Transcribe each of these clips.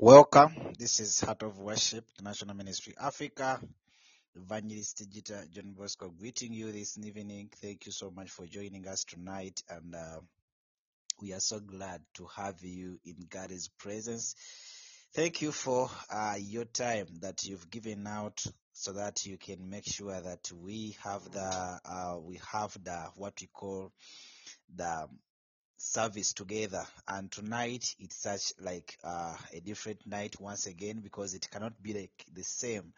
Welcome. This is Heart of Worship, National Ministry Africa. Evangelist Gita John Bosco greeting you this evening. Thank you so much for joining us tonight. And uh, we are so glad to have you in God's presence. Thank you for uh, your time that you've given out so that you can make sure that we have the uh, we have the what we call the service together. And tonight it's such like uh, a different night once again because it cannot be like the same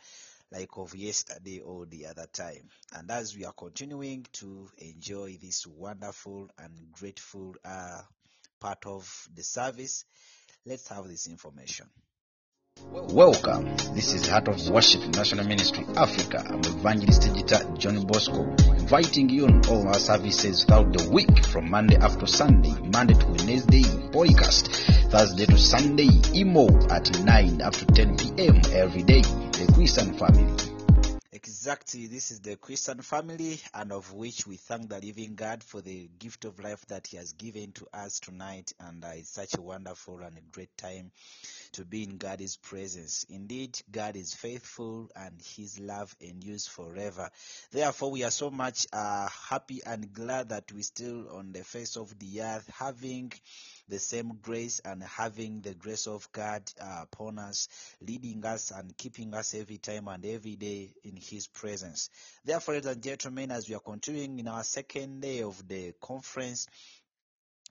like of yesterday or the other time. And as we are continuing to enjoy this wonderful and grateful uh, part of the service let's have this information. Welcome. This is Heart of Worship National Ministry Africa. I'm Evangelist Gita John Bosco, inviting you on all our services throughout the week from Monday after Sunday, Monday to Wednesday, podcast, Thursday to Sunday, emo at 9 after 10 p.m. every day. The Christian family. Exactly, this is the Christian family, and of which we thank the living God for the gift of life that He has given to us tonight. And uh, it's such a wonderful and a great time to be in God's presence. Indeed, God is faithful and His love endures forever. Therefore, we are so much uh, happy and glad that we still on the face of the earth having the same grace and having the grace of God uh, upon us, leading us and keeping us every time and every day in His presence. Therefore, ladies and gentlemen, as we are continuing in our second day of the conference,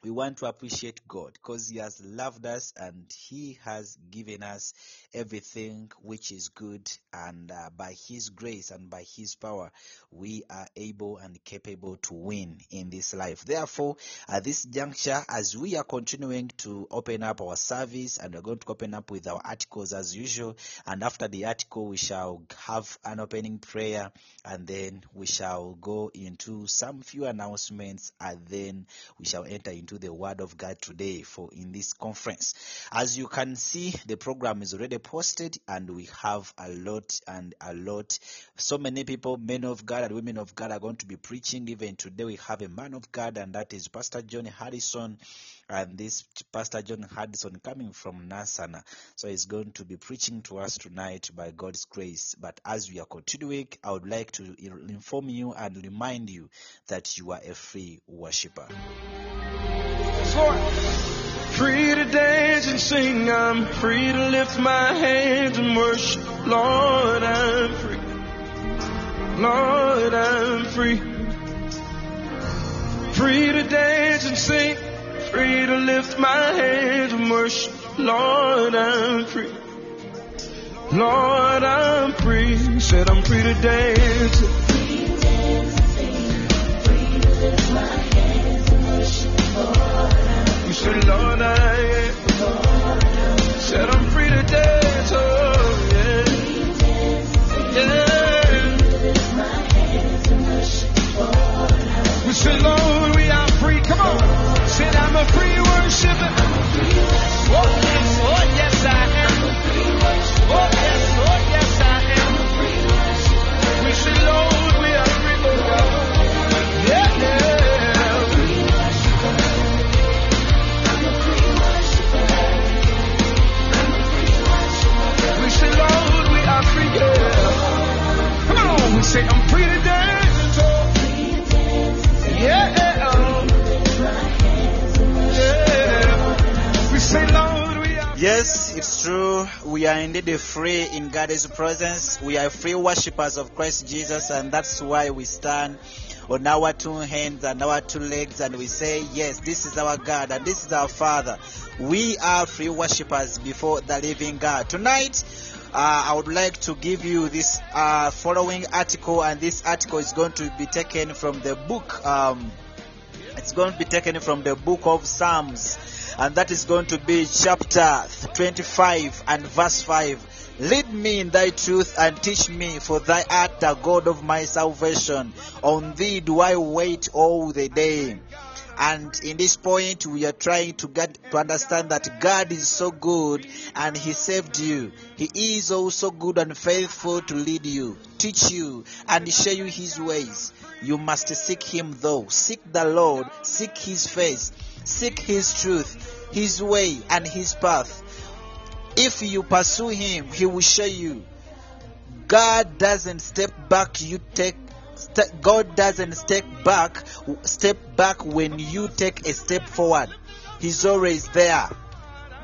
we want to appreciate God because He has loved us and He has given us everything which is good. And uh, by His grace and by His power, we are able and capable to win in this life. Therefore, at this juncture, as we are continuing to open up our service and we're going to open up with our articles as usual, and after the article, we shall have an opening prayer and then we shall go into some few announcements and then we shall enter into the word of God today for in this conference. As you can see, the program is already posted and we have a lot and a lot. So many people, men of God and women of God are going to be preaching. Even today we have a man of God and that is Pastor John Harrison and this Pastor John Harrison coming from Nansana. So he's going to be preaching to us tonight by God's grace. But as we are continuing, I would like to inform you and remind you that you are a free worshiper. Free to dance and sing, I'm free to lift my hands and worship. Lord, I'm free. Lord, I'm free. Free to dance and sing, free to lift my hands and worship. Lord, I'm free. Lord, I'm free. Said I'm free to dance. You said, Lord, I indeed free in God's presence. We are free worshippers of Christ Jesus, and that's why we stand on our two hands and our two legs and we say, Yes, this is our God and this is our Father. We are free worshippers before the living God. Tonight, uh, I would like to give you this uh, following article, and this article is going to be taken from the book. Um, it's going to be taken from the book of Psalms, and that is going to be chapter 25 and verse 5. Lead me in thy truth and teach me, for thy art the God of my salvation. On thee do I wait all the day. And in this point, we are trying to get to understand that God is so good and He saved you. He is also good and faithful to lead you, teach you, and show you His ways. You must seek Him though. Seek the Lord, seek His face, seek His truth, His way, and His path. If you pursue Him, He will show you. God doesn't step back, you take st- God doesn't step back step back when you take a step forward. He's always there.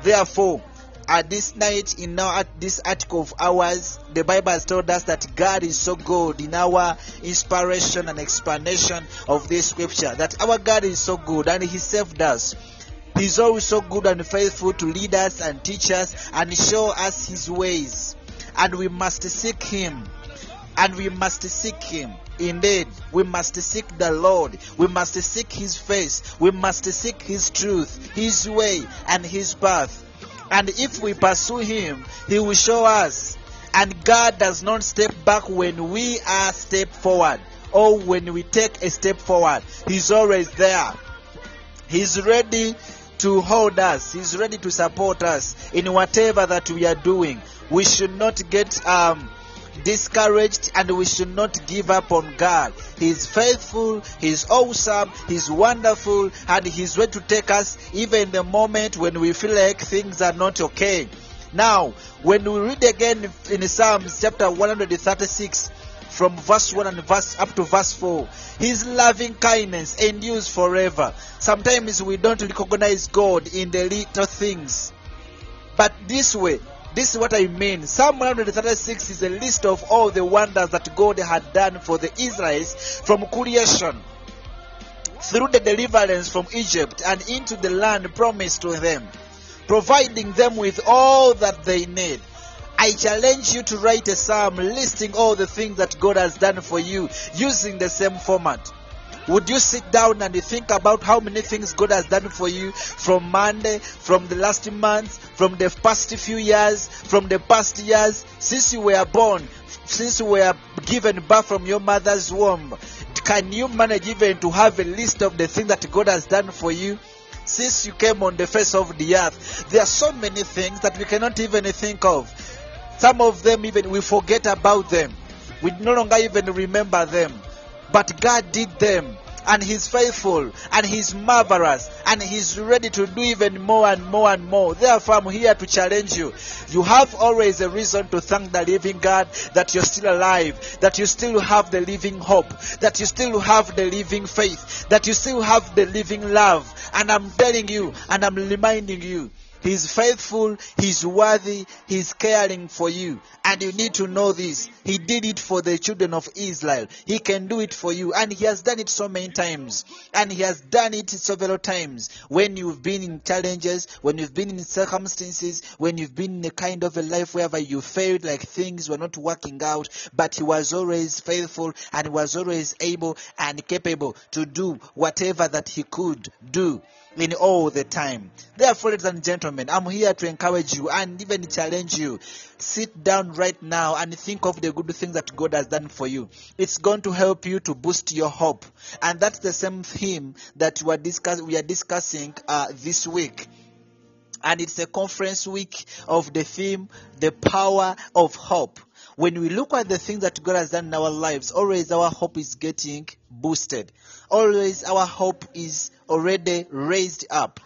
Therefore, at this night in our at this article of ours, the Bible has told us that God is so good in our inspiration and explanation of this scripture. That our God is so good and He saved us. He's always so good and faithful to lead us and teach us and show us His ways. And we must seek Him. And we must seek Him. Indeed, we must seek the Lord. We must seek His face. We must seek His truth, His way, and His path. And if we pursue him, he will show us. And God does not step back when we are step forward or when we take a step forward. He's always there. He's ready to hold us. He's ready to support us in whatever that we are doing. We should not get um, discouraged and we should not give up on God. He's faithful, He's awesome, He's wonderful, and He's ready to take us even in the moment when we feel like things are not okay. Now, when we read again in Psalms chapter 136, from verse 1 and verse up to verse 4 his loving kindness endures forever. Sometimes we don't recognize god in the little things. But this way this is what i mean. Psalm 136 is a list of all the wonders that god had done for the israelites from creation through the deliverance from egypt and into the land promised to them providing them with all that they need I challenge you to write a psalm listing all the things that God has done for you using the same format. Would you sit down and think about how many things God has done for you from Monday, from the last month, from the past few years, from the past years, since you were born, since you were given birth from your mother's womb? Can you manage even to have a list of the things that God has done for you? Since you came on the face of the earth, there are so many things that we cannot even think of. Some of them even we forget about them. We no longer even remember them. But God did them. And He's faithful. And He's marvelous. And He's ready to do even more and more and more. Therefore, I'm here to challenge you. You have always a reason to thank the living God that you're still alive, that you still have the living hope, that you still have the living faith, that you still have the living love. And I'm telling you, and I'm reminding you, He's faithful, He's worthy, He's caring for you. And you need to know this. He did it for the children of Israel. He can do it for you. And He has done it so many times. And He has done it several times. When you've been in challenges, when you've been in circumstances, when you've been in a kind of a life wherever you failed, like things were not working out, but He was always faithful and he was always able and capable to do whatever that He could do in all the time. Therefore, ladies and gentlemen, I'm here to encourage you and even challenge you. Sit down right now and think of the good things that God has done for you. It's going to help you to boost your hope. And that's the same theme that we are, discuss- we are discussing uh, this week. And it's a conference week of the theme, The Power of Hope when we look at the things that God has done in our lives, always our hope is getting boosted. Always our hope is already raised up.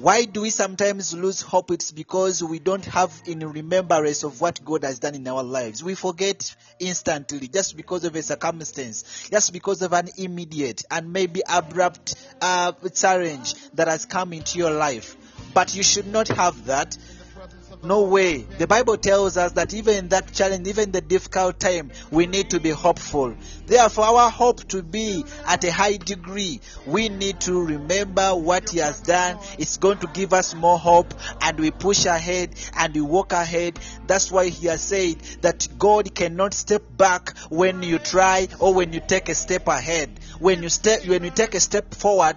Why do we sometimes lose hope? It's because we don't have in remembrance of what God has done in our lives. We forget instantly just because of a circumstance, just because of an immediate and maybe abrupt uh, challenge that has come into your life. But you should not have that. No way. The Bible tells us that even in that challenge, even the difficult time, we need to be hopeful. Therefore, our hope to be at a high degree, we need to remember what He has done. It's going to give us more hope, and we push ahead and we walk ahead. That's why He has said that God cannot step back when you try or when you take a step ahead. When you step, when you take a step forward,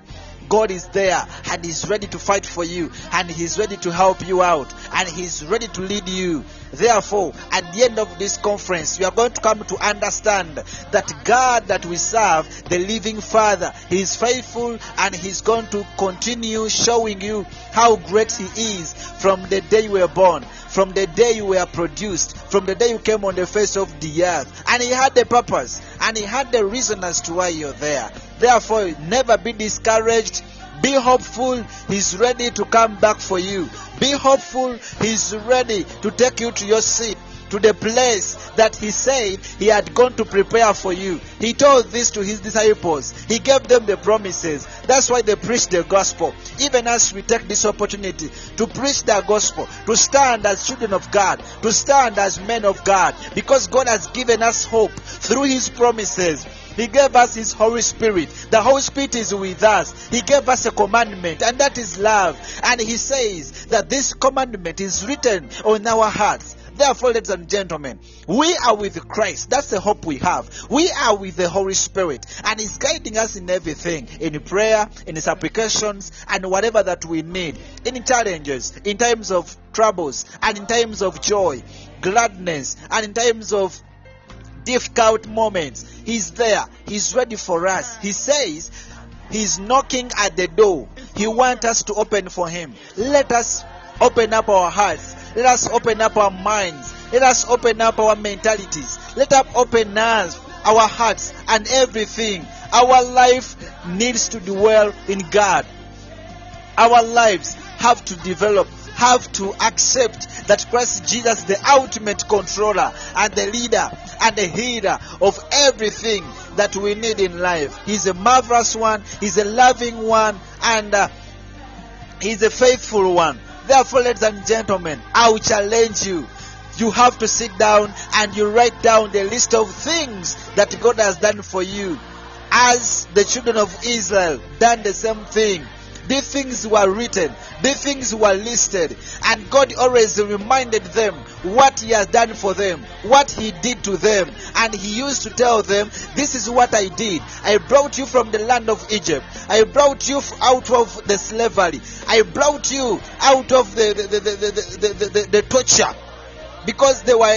God is there and He's ready to fight for you and He's ready to help you out and He's ready to lead you. Therefore, at the end of this conference, you are going to come to understand that God that we serve, the living Father, He is faithful and He's going to continue showing you how great He is from the day you were born from the day you were produced, from the day you came on the face of the earth. And He had the purpose and He had the reason as to why you're there. Therefore, never be discouraged. Be hopeful. He's ready to come back for you. Be hopeful. He's ready to take you to your seat, to the place that He said He had gone to prepare for you. He told this to His disciples. He gave them the promises. That's why they preached the gospel. Even as we take this opportunity to preach the gospel, to stand as children of God, to stand as men of God, because God has given us hope through His promises. He gave us His Holy Spirit. The Holy Spirit is with us. He gave us a commandment, and that is love. And He says that this commandment is written on our hearts. Therefore, ladies and gentlemen, we are with Christ. That's the hope we have. We are with the Holy Spirit, and He's guiding us in everything in prayer, in supplications, and whatever that we need, in challenges, in times of troubles, and in times of joy, gladness, and in times of difficult moments. He's there. He's ready for us. He says he's knocking at the door. He wants us to open for him. Let us open up our hearts. Let us open up our minds. Let us open up our mentalities. Let us open us, our hearts and everything. Our life needs to dwell in God. Our lives have to develop, have to accept that Christ Jesus, the ultimate controller and the leader and the healer of everything that we need in life. He's a marvelous one, He's a loving one, and uh, He's a faithful one. Therefore, ladies and gentlemen, I will challenge you. You have to sit down and you write down the list of things that God has done for you. As the children of Israel done the same thing. These things were written, these things were listed, and God always reminded them what He has done for them, what He did to them, and He used to tell them, This is what I did. I brought you from the land of Egypt, I brought you out of the slavery, I brought you out of the, the, the, the, the, the, the, the torture. Because they were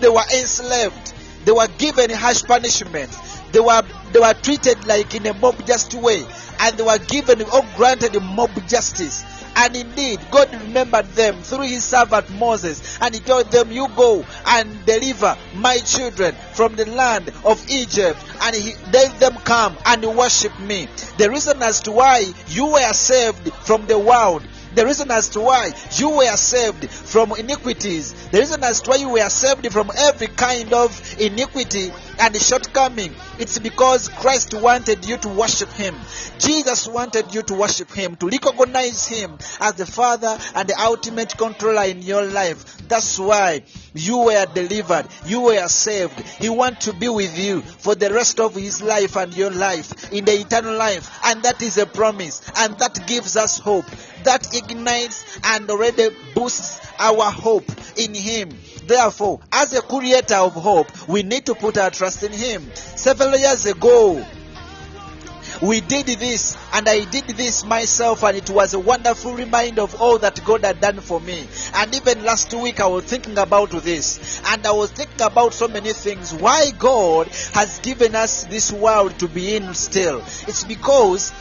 they were enslaved. They were given harsh punishment. They were they were treated like in a mob just way and they were given or granted mob justice. And indeed god remembered them through his servant moses. And he told them you go and deliver my children from the land of egypt. And he let them come and worship me. The reason as to why you were saved from the world the reason as to why you were saved from iniquities, the reason as to why you were saved from every kind of iniquity and shortcoming, it's because Christ wanted you to worship Him. Jesus wanted you to worship Him, to recognize Him as the Father and the ultimate controller in your life. That's why you were delivered, you were saved. He wants to be with you for the rest of His life and your life in the eternal life, and that is a promise, and that gives us hope that ignites and already boosts our hope in Him. Therefore, as a creator of hope, we need to put our trust in Him. Several years ago, we did this and I did this myself and it was a wonderful reminder of all that God had done for me. And even last week I was thinking about this and I was thinking about so many things. Why God has given us this world to be in still. It's because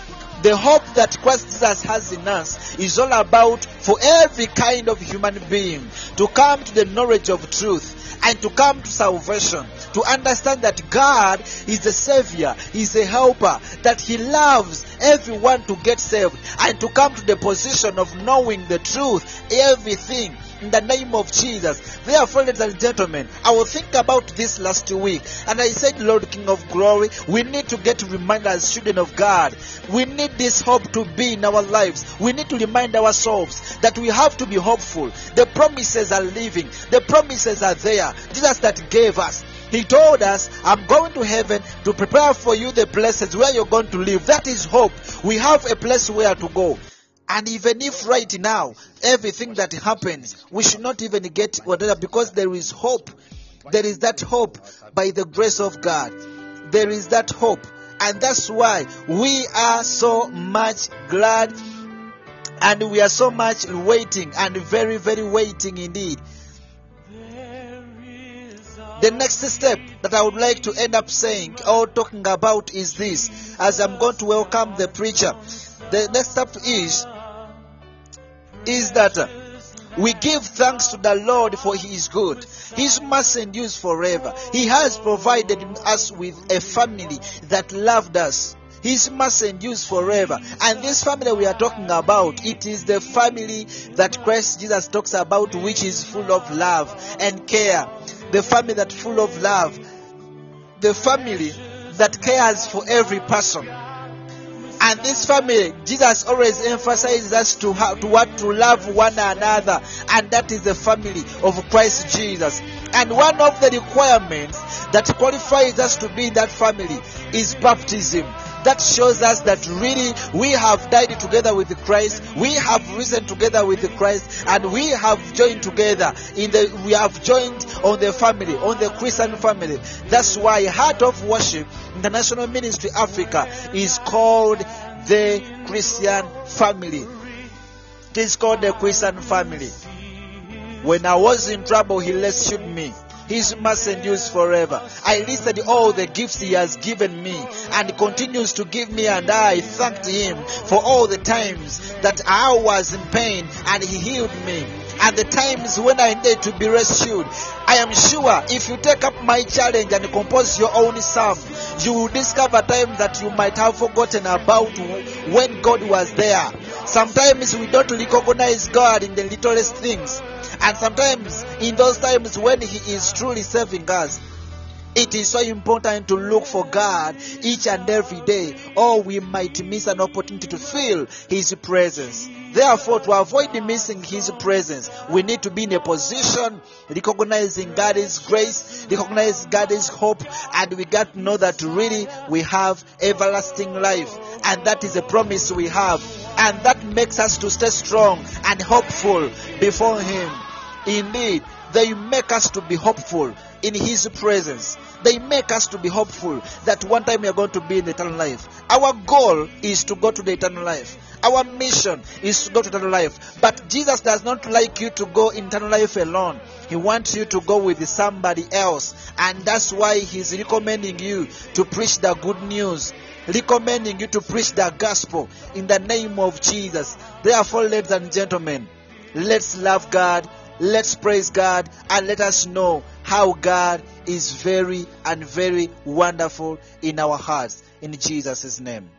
the hope that Christ Jesus has in us is all about for every kind of human being to come to the knowledge of truth and to come to salvation to understand that God is the Savior, He's a helper, that He loves everyone to get saved and to come to the position of knowing the truth, everything in the name of Jesus. Therefore, ladies and gentlemen, I will think about this last week and I said, Lord King of Glory, we need to get reminded as children of God. We need this hope to be in our lives. We need to remind ourselves that we have to be hopeful. The promises are living, the promises are there. Jesus that gave us. He told us, I'm going to heaven to prepare for you the places where you're going to live. That is hope. We have a place where to go. And even if right now everything that happens, we should not even get whatever because there is hope. There is that hope by the grace of God. There is that hope. And that's why we are so much glad and we are so much waiting and very, very waiting indeed. The next step that I would like to end up saying or talking about is this as I'm going to welcome the preacher. The next step is is that we give thanks to the Lord for He is good. His mercy endures forever. He has provided us with a family that loved us. His mercy endures forever. And this family we are talking about, it is the family that Christ Jesus talks about, which is full of love and care. The family that full of love. The family that cares for every person. And this family, Jesus always emphasizes us to have to what to love one another, and that is the family of Christ Jesus. And one of the requirements that qualifies us to be in that family is baptism. That shows us that really we have died together with Christ, we have risen together with Christ, and we have joined together in the we have joined on the family, on the Christian family. That's why Heart of Worship International Ministry Africa is called the Christian family. It is called the Christian family. When I was in trouble, he rescued me. His mercy endures forever. I listed all the gifts he has given me and continues to give me, and I thanked him for all the times that I was in pain and he healed me. And the times when I needed to be rescued. I am sure if you take up my challenge and compose your own psalm, you will discover times that you might have forgotten about when God was there. Sometimes we don't recognize God in the littlest things. And sometimes in those times when He is truly serving us, it is so important to look for God each and every day, or we might miss an opportunity to feel His presence. Therefore, to avoid missing His presence, we need to be in a position recognizing God's grace, recognize God's hope, and we got to know that really we have everlasting life, and that is a promise we have, and that makes us to stay strong and hopeful before Him. Indeed, they make us to be hopeful in His presence. They make us to be hopeful that one time we are going to be in eternal life. Our goal is to go to the eternal life. Our mission is to go to eternal life. But Jesus does not like you to go in eternal life alone. He wants you to go with somebody else. And that's why He's recommending you to preach the good news. Recommending you to preach the gospel in the name of Jesus. Therefore, ladies and gentlemen, let's love God let's praise God and let us know how God is very and very wonderful in our hearts. In Jesus' name.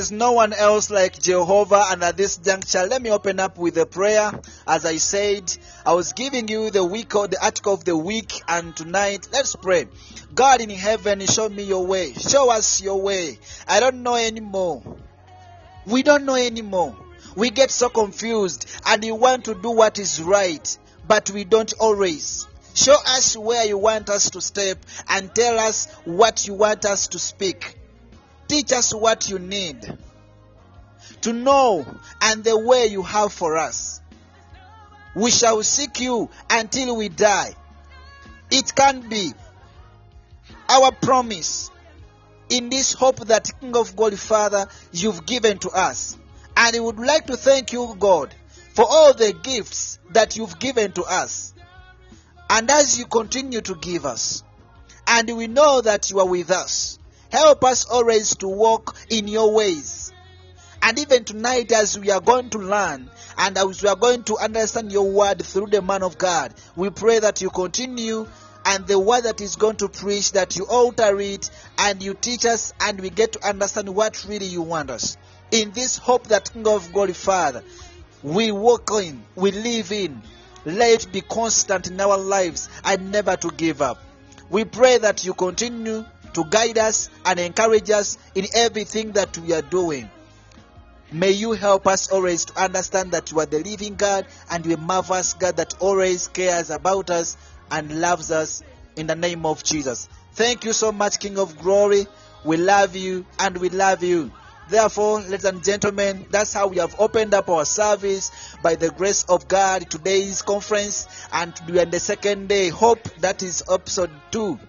Is no one else like Jehovah. And at this juncture, let me open up with a prayer. As I said, I was giving you the week or the article of the week, and tonight, let's pray. God in heaven, show me your way. Show us your way. I don't know anymore. We don't know anymore. We get so confused and we want to do what is right, but we don't always. Show us where you want us to step and tell us what you want us to speak. Teach us what you need to know and the way you have for us. We shall seek you until we die. It can be our promise in this hope that King of God Father you've given to us. And we would like to thank you, God, for all the gifts that you've given to us. And as you continue to give us, and we know that you are with us, help us always to walk in your ways. And even tonight, as we are going to learn and as we are going to understand your word through the man of God, we pray that you continue and the word that is going to preach, that you alter it and you teach us and we get to understand what really you want us. In this hope that King of Glory, Father, we walk in, we live in, let it be constant in our lives and never to give up. We pray that you continue to guide us and encourage us in everything that we are doing. May you help us always to understand that you are the living God and you are marvelous God that always cares about us and loves us in the name of Jesus. Thank you so much, King of Glory. We love you and we love you. Therefore, ladies and gentlemen, that's how we have opened up our service by the grace of God. Today's conference, and we are the second day. Hope that is episode two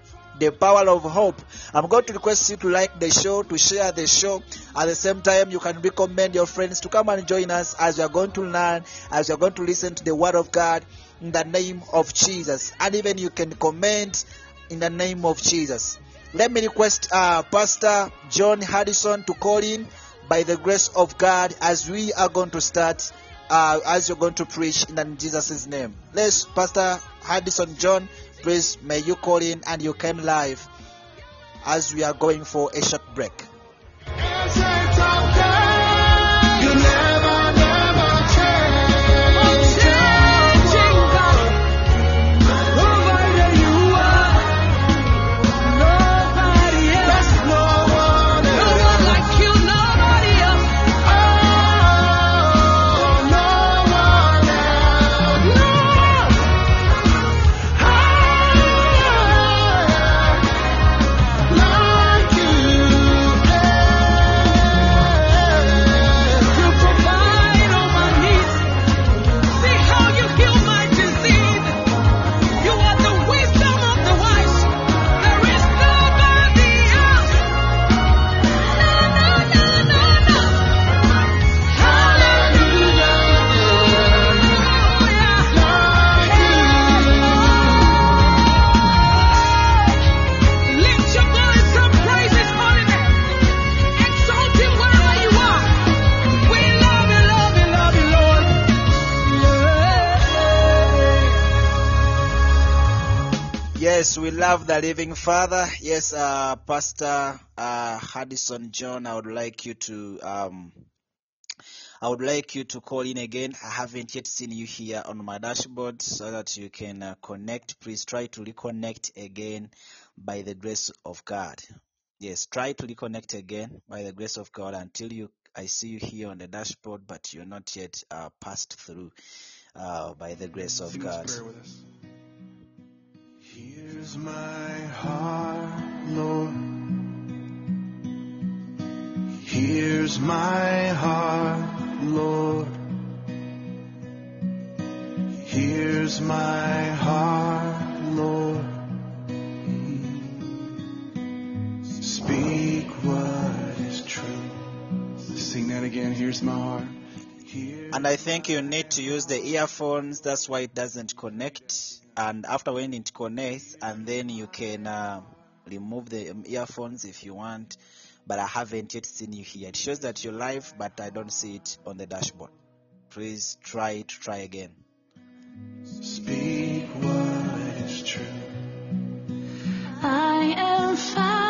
the power of hope. I'm going to request you to like the show, to share the show. At the same time, you can recommend your friends to come and join us as we are going to learn, as we are going to listen to the Word of God in the name of Jesus. And even you can comment in the name of Jesus. Let me request uh, Pastor John Harrison to call in by the grace of God as we are going to start, uh, as you're going to preach in Jesus' name. Let's, Pastor Harrison John, please may you call in and you came live as we are going for a short break. Love the living Father. Yes, uh, Pastor uh, John, I would like you to. Um, I would like you to call in again. I haven't yet seen you here on my dashboard so that you can uh, connect. Please try to reconnect again by the grace of God. Yes, try to reconnect again by the grace of God until you I see you here on the dashboard, but you're not yet uh, passed through uh, by the grace of Sing God. Here's my heart, Lord. Here's my heart, Lord. Here's my heart, Lord. Speak what is true. Sing that again. Here's my heart. And I think you need to use the earphones. That's why it doesn't connect. And after when it connects, and then you can uh, remove the um, earphones if you want. But I haven't yet seen you here. It shows that you're live, but I don't see it on the dashboard. Please try it. Try again. Speak what is true. I am found.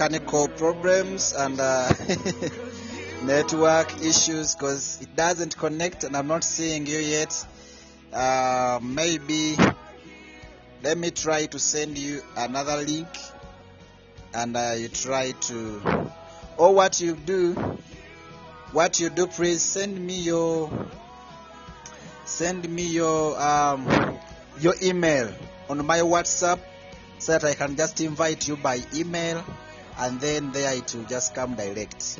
Mechanical problems and uh, network issues because it doesn't connect and I'm not seeing you yet. Uh, maybe let me try to send you another link and uh, you try to or what you do what you do please send me your send me your um, your email on my whatsapp so that i can just invite you by email and then there it will just come direct.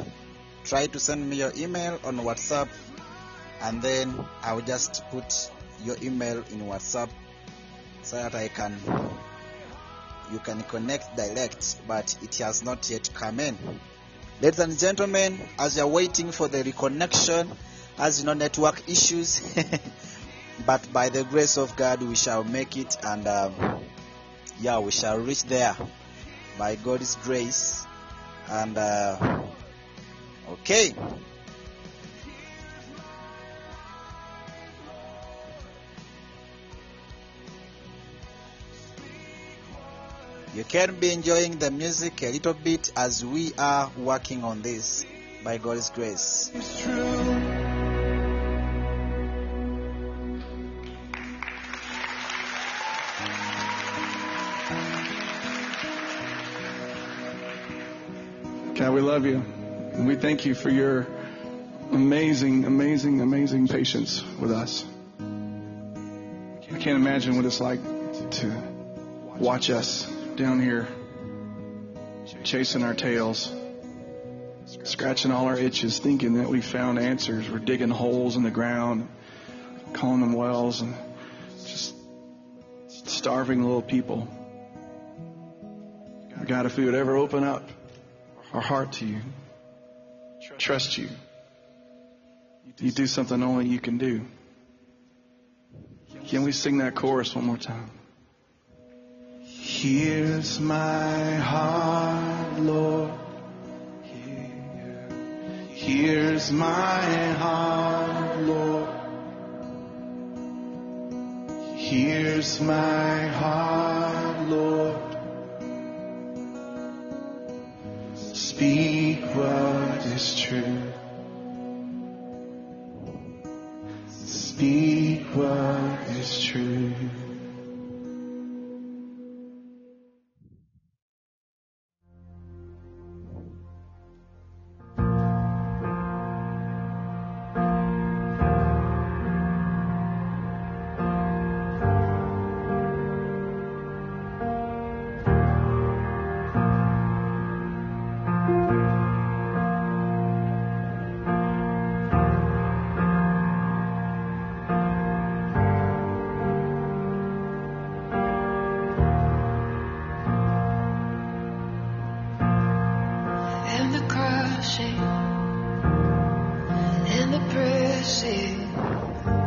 Try to send me your email on whatsapp and then i will just put your email in whatsapp so that i can you can connect direct but it has not yet come in. Ladies and gentlemen as you're waiting for the reconnection as you know network issues but by the grace of god we shall make it and um, yeah we shall reach there by god's grace. And uh, okay. You can be enjoying the music a little bit as we are working on this by God's grace. God, we love you. And we thank you for your amazing, amazing, amazing patience with us. I can't imagine what it's like to watch us down here chasing our tails, scratching all our itches, thinking that we found answers. We're digging holes in the ground, calling them wells, and just starving little people. God, if we would ever open up our heart to you, trust you, you do something only you can do. Can we sing that chorus one more time? Here's my heart, Lord. Here's my heart, Lord. Here's my heart, Lord. Speak what is true. Speak what is true. crashing in the pressing.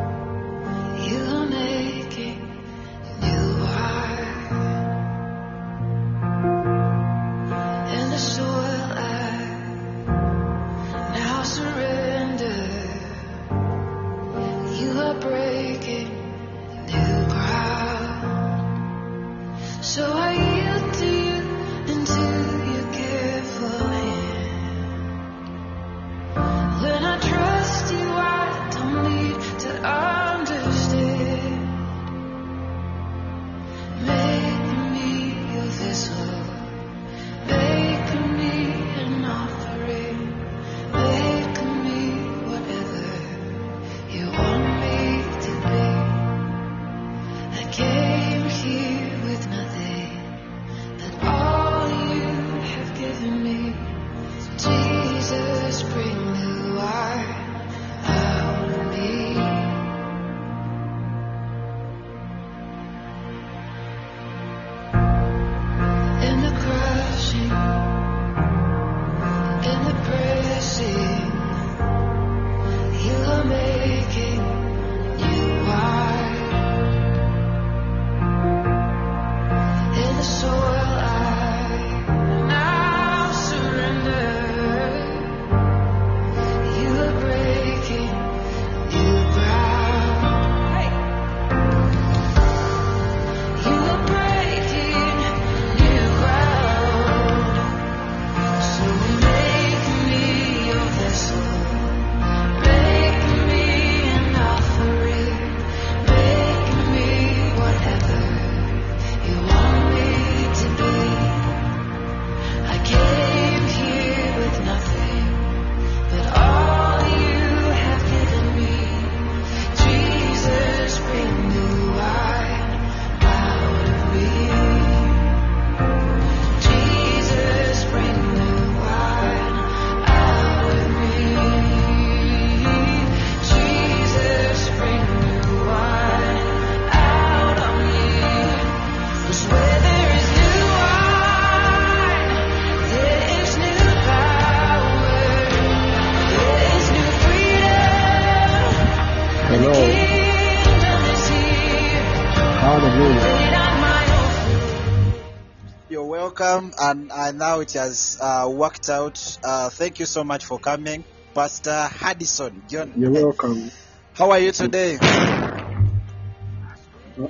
And uh, now it has uh, worked out. Uh, thank you so much for coming, Pastor Haddison. John, you're welcome how are you today?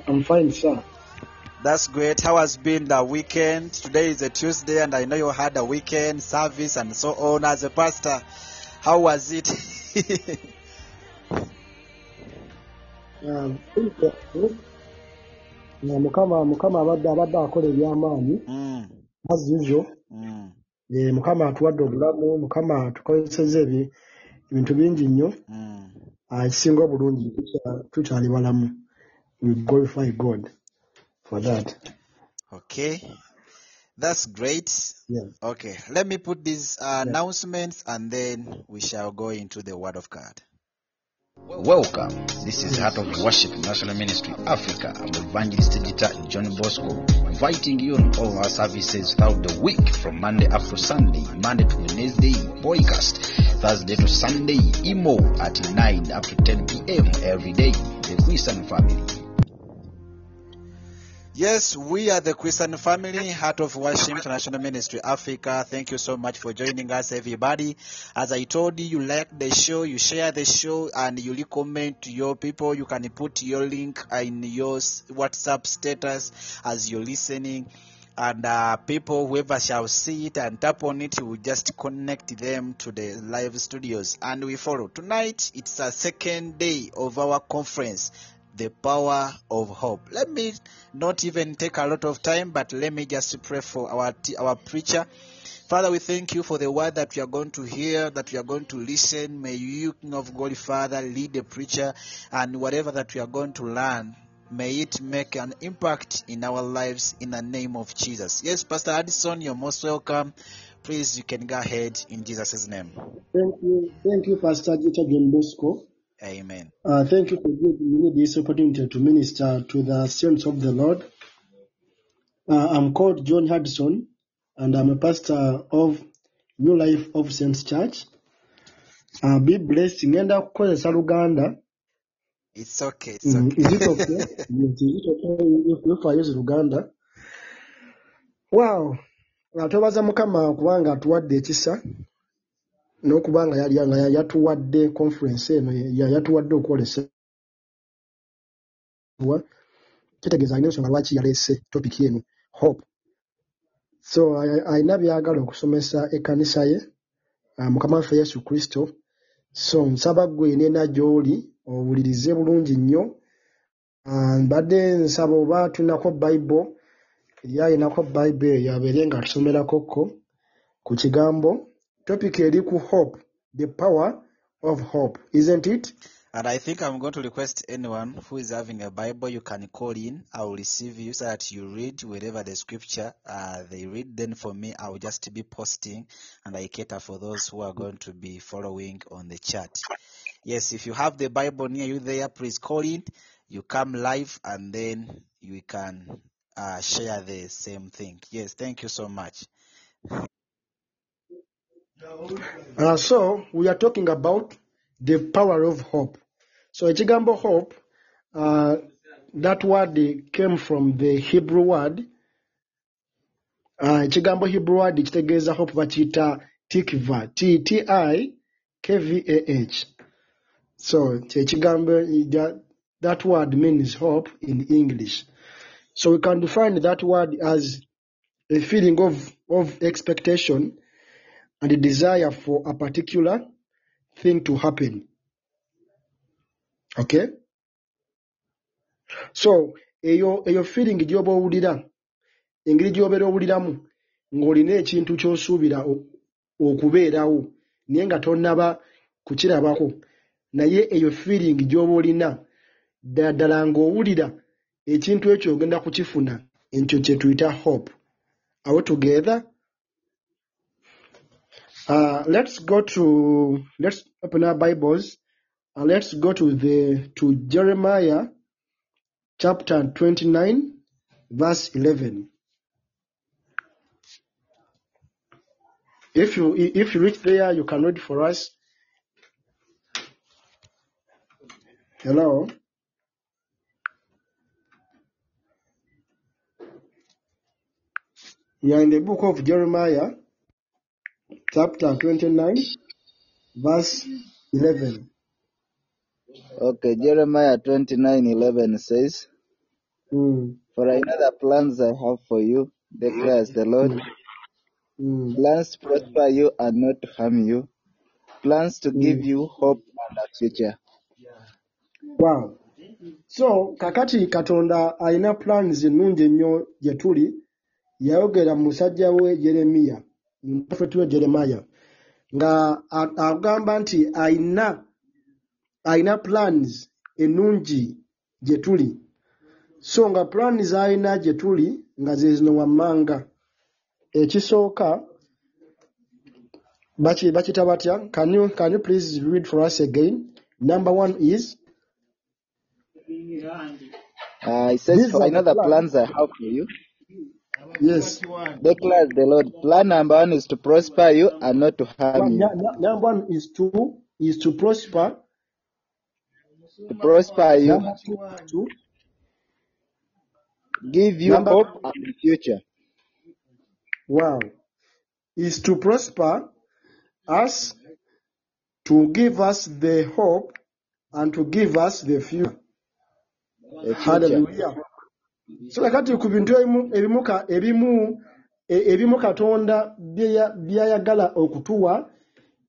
i'm fine sir That's great. How has been the weekend? Today is a Tuesday, and I know you had a weekend service and so on. As a pastor, how was it? Um, mukama mukama abadde abadde akola ebyamaanyi mm, as usual mm, mukama atuwadde obulamu mukama atukozesezza ebi- ebintu bingi nnyo mm. Ah, ekisinga obulungi tukyali balamu we glorify god for that Okay, that's great. yes. Okay, let me put these uh, announcements and then we shall go into the Word of God. Welcome. This is Heart of Worship National Ministry Africa. I'm Evangelist Digital John Bosco, inviting you on all our services throughout the week from Monday to Sunday, Monday to Wednesday, broadcast, Thursday to Sunday, emo at 9 up to 10 p.m. every day. The Christian family. Yes, we are the Christian family, Heart of Worship International Ministry Africa. Thank you so much for joining us, everybody. As I told you, you like the show, you share the show, and you recommend to your people. You can put your link in your WhatsApp status as you're listening. And uh, people, whoever shall see it and tap on it, will just connect them to the live studios. And we follow. Tonight, it's a second day of our conference the power of hope. Let me not even take a lot of time, but let me just pray for our our preacher. Father, we thank you for the word that we are going to hear, that we are going to listen. May you, King of Glory, Father, lead the preacher, and whatever that we are going to learn, may it make an impact in our lives in the name of Jesus. Yes, Pastor Addison, you're most welcome. Please, you can go ahead in Jesus' name. thank you thank you pastor Gita John Bosco Amen. Uh, thank you for giving me this opportunity to minister to the saints of the Lord. Uh, I'm called John Hudson, and I'm a pastor of New Life of Saints Church. Uh, be blessed. Ngenda kukozesa Luganda. It's okay. It's Mm, okay. is it okay? yes, is it okay if, if I use Luganda? Wow. nga twebaza Mukama kubanga atuwadde ekisa n'okuba nga yali nga yatuwadde conference eno ya- yatuwadde okwolesebwa kitegeeza alina ensonga lwaki yaleese topiki eno? Hope. So alina byagala okusomesa ekkanisa ye ah, mukama waffe yesu kristo. So nsaba ggwe nena gy'oli owulirize bulungi nnyo. Ah, mbadde nsaba oba tulinako bayibuli eri ayinako bayibuli eyo abeere nga atusomerakokko ku kigambo eri ku hope the power of hope isn't it And I think I'm going to request anyone who is having a Bible, you can call in. I will receive you so that you read wherever the scripture uh, they read. Then for me, I will just be posting and I cater for those who are going to be following on the chat. Yes, if you have the Bible near you there, please call in. You come live and then you can uh, share the same thing. Yes, thank you so much. Uh, so we are talking about the power of hope. So ekigambo hope, uh, that word came from the Hebrew word. Uh, Hebrew word kitegeeza hope bakiyita tikva, T-T-I-K-V-A-H. So kyekigambo that, that word means hope in English. So we can define that word as a feeling of, of expectation and a desire for a particular thing to happen. Okay? So eyo eyo feeling gy'oba owulira engeri gy'obeera owuliramu ng'olina ekintu ky'osuubira okubeerawo naye nga tonnaba kukirabako naye eyo feeling gy'oba olina ddala ddala ng'owulira ekintu ekyo ogenda kukifuna ekyo kye tuyita hope are we together Uh, let's go to let's open our Bibles and let's go to the to Jeremiah chapter 29 verse 11. If you if you reach there, you can read for us. Hello. We are in the book of Jeremiah chapter 29, verse 11. Okay, Jeremiah 29:11 says, Mm, For I know the plans I have for you, declares the Lord, mm, plans to prosper you and not to harm you, plans to give mm. you hope and a future. Wow. So kakati Katonda alina plans ennungi ennyo gye tuli yayogera mu musajja we Yeremiya mu prophet we Jeremiah nga agamba nti alina alina plans ennungi gye tuli. So nga plans alina gye tuli nga ze zino wammanga. Ekisooka baki- bakita batya can you, can you please read for us again? Number one is Uh, it says, these For I know the the plans. plans I have for you, yes declares the Lord. Plan number one is to prosper you and not to harm you. nu- nu- number one is to is to prosper To prosper you, number two is to give you number hope and a future. wow is to prosper us to give us the hope and to give us the future A future. hallelujah so kakati ku bintu ebimu e- katonda byayagala okutuwa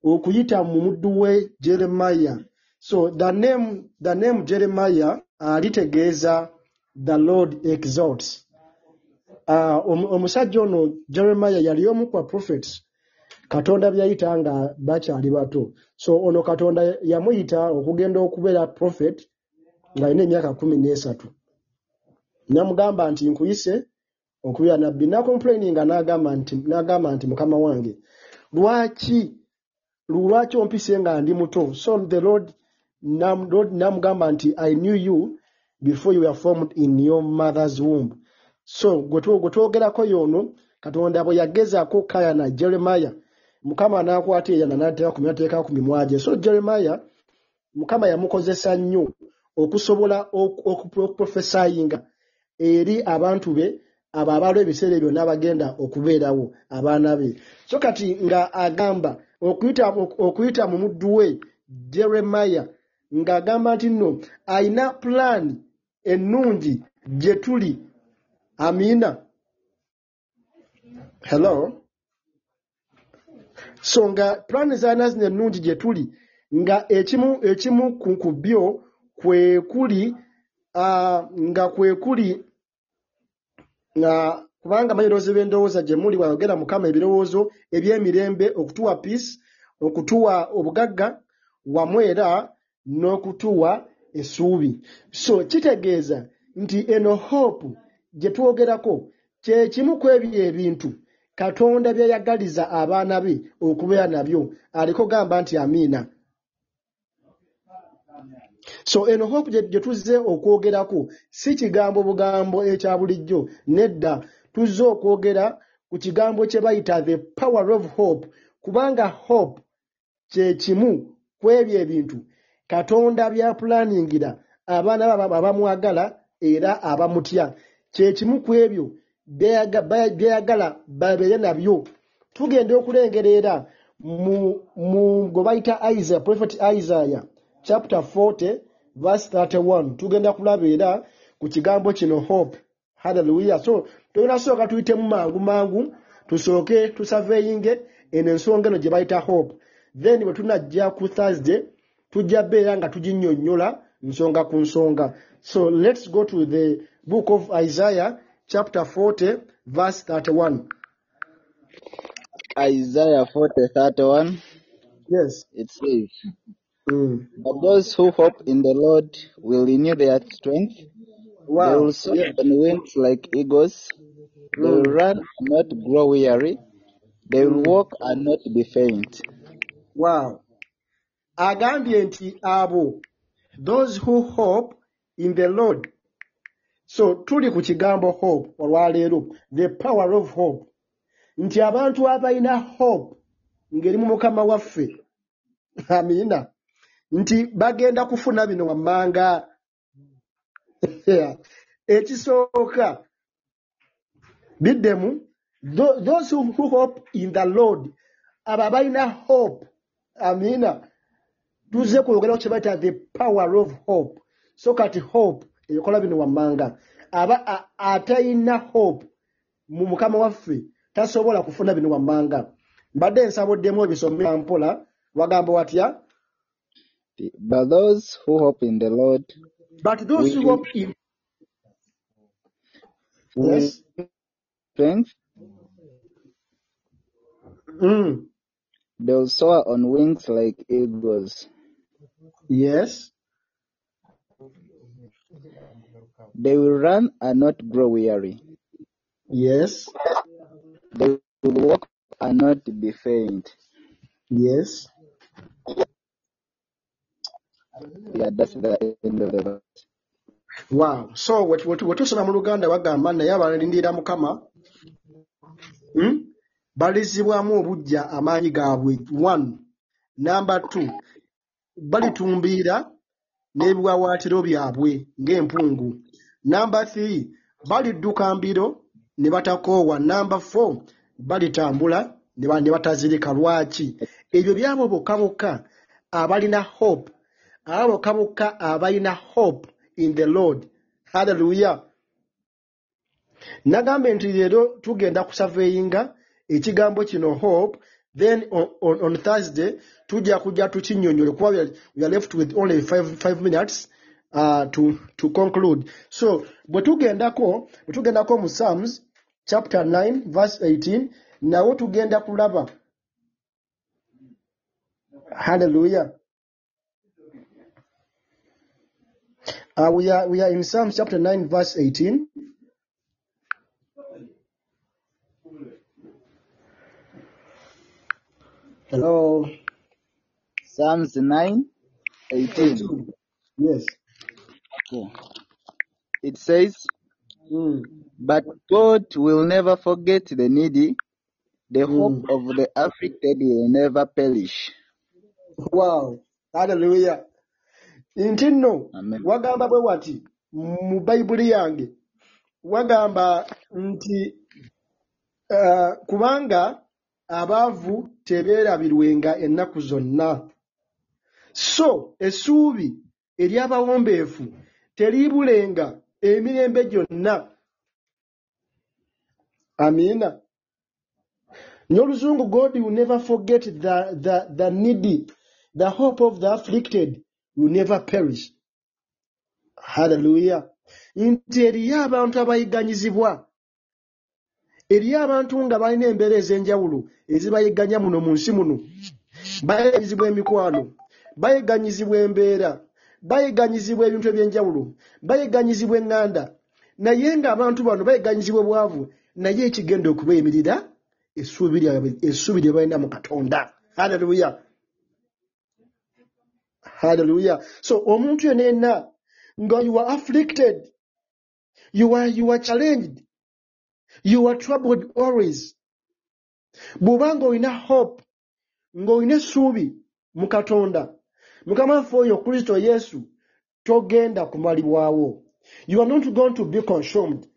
okuyita mu muddu we jeremiah. So the name, the name jeremiah uh, litegeeza the lord exalts. Uh, omu- omusajja ono jeremiah yali omu kwa prophets. Katonda byayita nga bakyali bato. So ono katonda yamuyita okugenda okubeera prophet ng'alina emyaka kumi n'esatu namugamba nti nkuyise okubeera nabbi nakomplaininga n'agamba nti mukama wange lwaki lwaki ompise nga ndi muto? So the lord nam- Lord namugamba nti i knew you before you were formed in your mother's womb. So gwe twogerako y'ono katonda bwe yagezaako kayana jeremiah mukama n'akwata eyana n'ateeka ku nateeka ku mimwa gye so jeremiah mukama yamukozesa nnyo okusobola oku- oku- okuprofesayinga eri abantu be abo abalwa ebiseera ebyo n'abagenda okubeerawo abaana be. So kati nga agamba okuyita, ok- okuyita mu muddu we jeremiya ng'agamba nti nno alina pulaani ennungi gye tuli. Amiina. Hello? So nga pulaani zaalina zino ennungi gye tuli nga ekimu ekimu ku byo kwe kuli nga kwe kuli nga kubanga manyi ebirowoozo by'endowooza gye muli bwayogera mukama ebirowoozo eby'emirembe okutuwa peace okutuwa obugagga wamu era n'okutuwa essuubi. So kitegeeza nti eno hope gye twogerako kye kimu ku ebyo ebintu katonda byeyagaliza abaana be okubeera nabyo aliko gamba nti amiina so eno hope gye tuzze okwogerako si kigambo bugambo ekya bulijjo nedda tuzze okwogera ku kigambo kye bayita the power of hope kubanga hope kye kimu ku ebyo ebintu. Katonda byapulaningira abaana be abamwagala era abamutya. Kye kimu ku ebyo byeyagala babeere nabyo. Tugenda okulengera era mu gwe bayita isaiah prophet isaiah chapter 40 verse 31 tugenda kulaba era ku kigambo kino hope. Haleluya so tugenda kusooka tuyitemu mangu mangu tusooke tusaveeyinge eno ensonga eno gye bayita hope. Then bwe tunajja ku thursday tujja beera nga tuginnyonnyola nsonga ku nsonga. So let's go to the book of isaiah chapter 40 verse 31 Isaiah 40 31, yes. It says. But those who hope in the Lord will renew their strength. They wow will soar yeah. on like eagles. They will mm. run and not grow weary. They will Mm. walk and not be faint. wow agambye nti abo those who hope in the lord so tuli ku kigambo hope olwaleero the power of hope nti abantu abalina hope ngeri mu mukama waffe amiina nti bagenda kufuna bino wammanga. Ekisooka biddemu Tho- those who, hope in the lord abo abalina hope. Amina. Tuze kwogera kye bayita the power of hope. So kati hope ebikola bino wammanga. Aba atalina hope mu mukama waffe tasobola kufuna bino wammanga. Mbadde nsabuddemu ebisomera mpola wagamba watya But those who hope in the Lord but those who will hope in will yes strength, mm. they'll soar on wings like eagles. yes They will run and not grow weary. yes They will walk and not be faint. yes Yeah, that's the end of the verse. wow. So wetu- wetu- wetusoma mu luganda bagamba naye abalindirira mukama mm? balizibwamu obujja amaanyi gaabwe. One. Number two. Balitumbiira n'ebiwawaatiro byabwe ng'empungu. Number three. Balidduka mbiro ne batakoowa. Number four. Balitambula ne ba- ne batazirika. Lwaki? Ebyo byabo bokka bokka abalina hope abo bokka bokka abalina hope in the lord. Halleluya nagambe nti leero tugenda kusaveyinga ekigambo kino hope then on, on, on thursday tujja kujja tukinyonyole kuba we are, left with only five, five minutes uh, to, to conclude. So bwe tugendako bwe tugendako mu psalms chapter 9 verse 18 nawo tugenda kulaba. Hallelujah uh, we, are, we are in psalms chapter 9 verse 18 hello Psalms 9 18. 18 yes Okay. It says, mm. But God will never forget the needy. The hope Mm. of the afflicted will never perish. wow hallelujah nti nno wagamba bwe wati mu bayibuli yange wagamba nti uh, kubanga abaavu tebeerabirwenga ennaku zonna. So essuubi ery'abawombeefu teriibulenga emirembe gyonna. Amiina. N'oluzungu god will never forget the, the, the needy the hope of the afflicted will never perish. Haleluya nti eriyo abantu abayigganyizibwa eriyo abantu nga balina embeera ez'enjawulo ezibayigganya muno mu nsi muno. Bayigganyizibwa emikwano bayigganyizibwa embeera bayigganyizibwa ebintu eby'enjawulo bayigganyizibwa eŋŋanda. Naye ng'abantu bano bayigganyizibwa obwavu naye ekigenda okubayimirira essuubi lye balina mu katonda. Haleluya haleluya so omuntu yenna yenna nga you are afflicted you are, you are challenged you are troubled always. Bw'oba nga olina hope ng'olina essuubi mu katonda. Mukama waffe oyo kristo yesu togenda kumalibwawo you are not going to be consumed.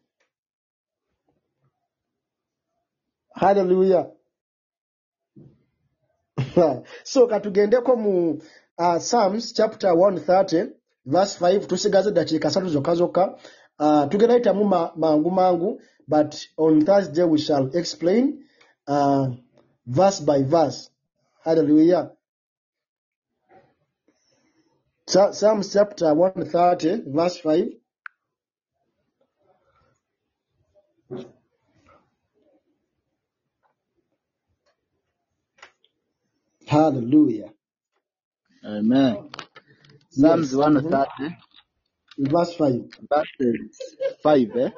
Haleluya so katugendeko mu uh, psalms chapter 130 verse 5 tusigaze dakiika satu zokka zokka uh, tugenda yitamu ma, mangu mangu but on thursday we shall explain uh, verse by verse. Hallelujah. Sa- psalms chapter 130 verse 5 hallelujah Amen. Psalms yes 130, verse 5 verses 5. Eh?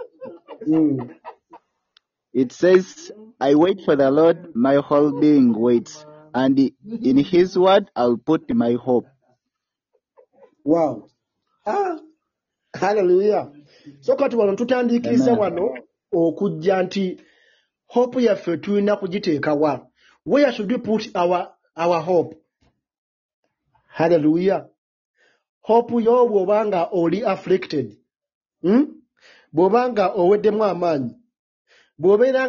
mm. It says, I wait for the Lord, my whole being waits, and in his word I'll put my hope. wow ah, hallelujah so kati wano tutandiikiriza Amen. wano okujja nti hope yaffe tulina kugiteekawa where should we put our, our hope hallelujah. Hope yo bw'oba nga oli afflicted. Hmm? bw'oba nga oweddemu amaanyi bw'obeera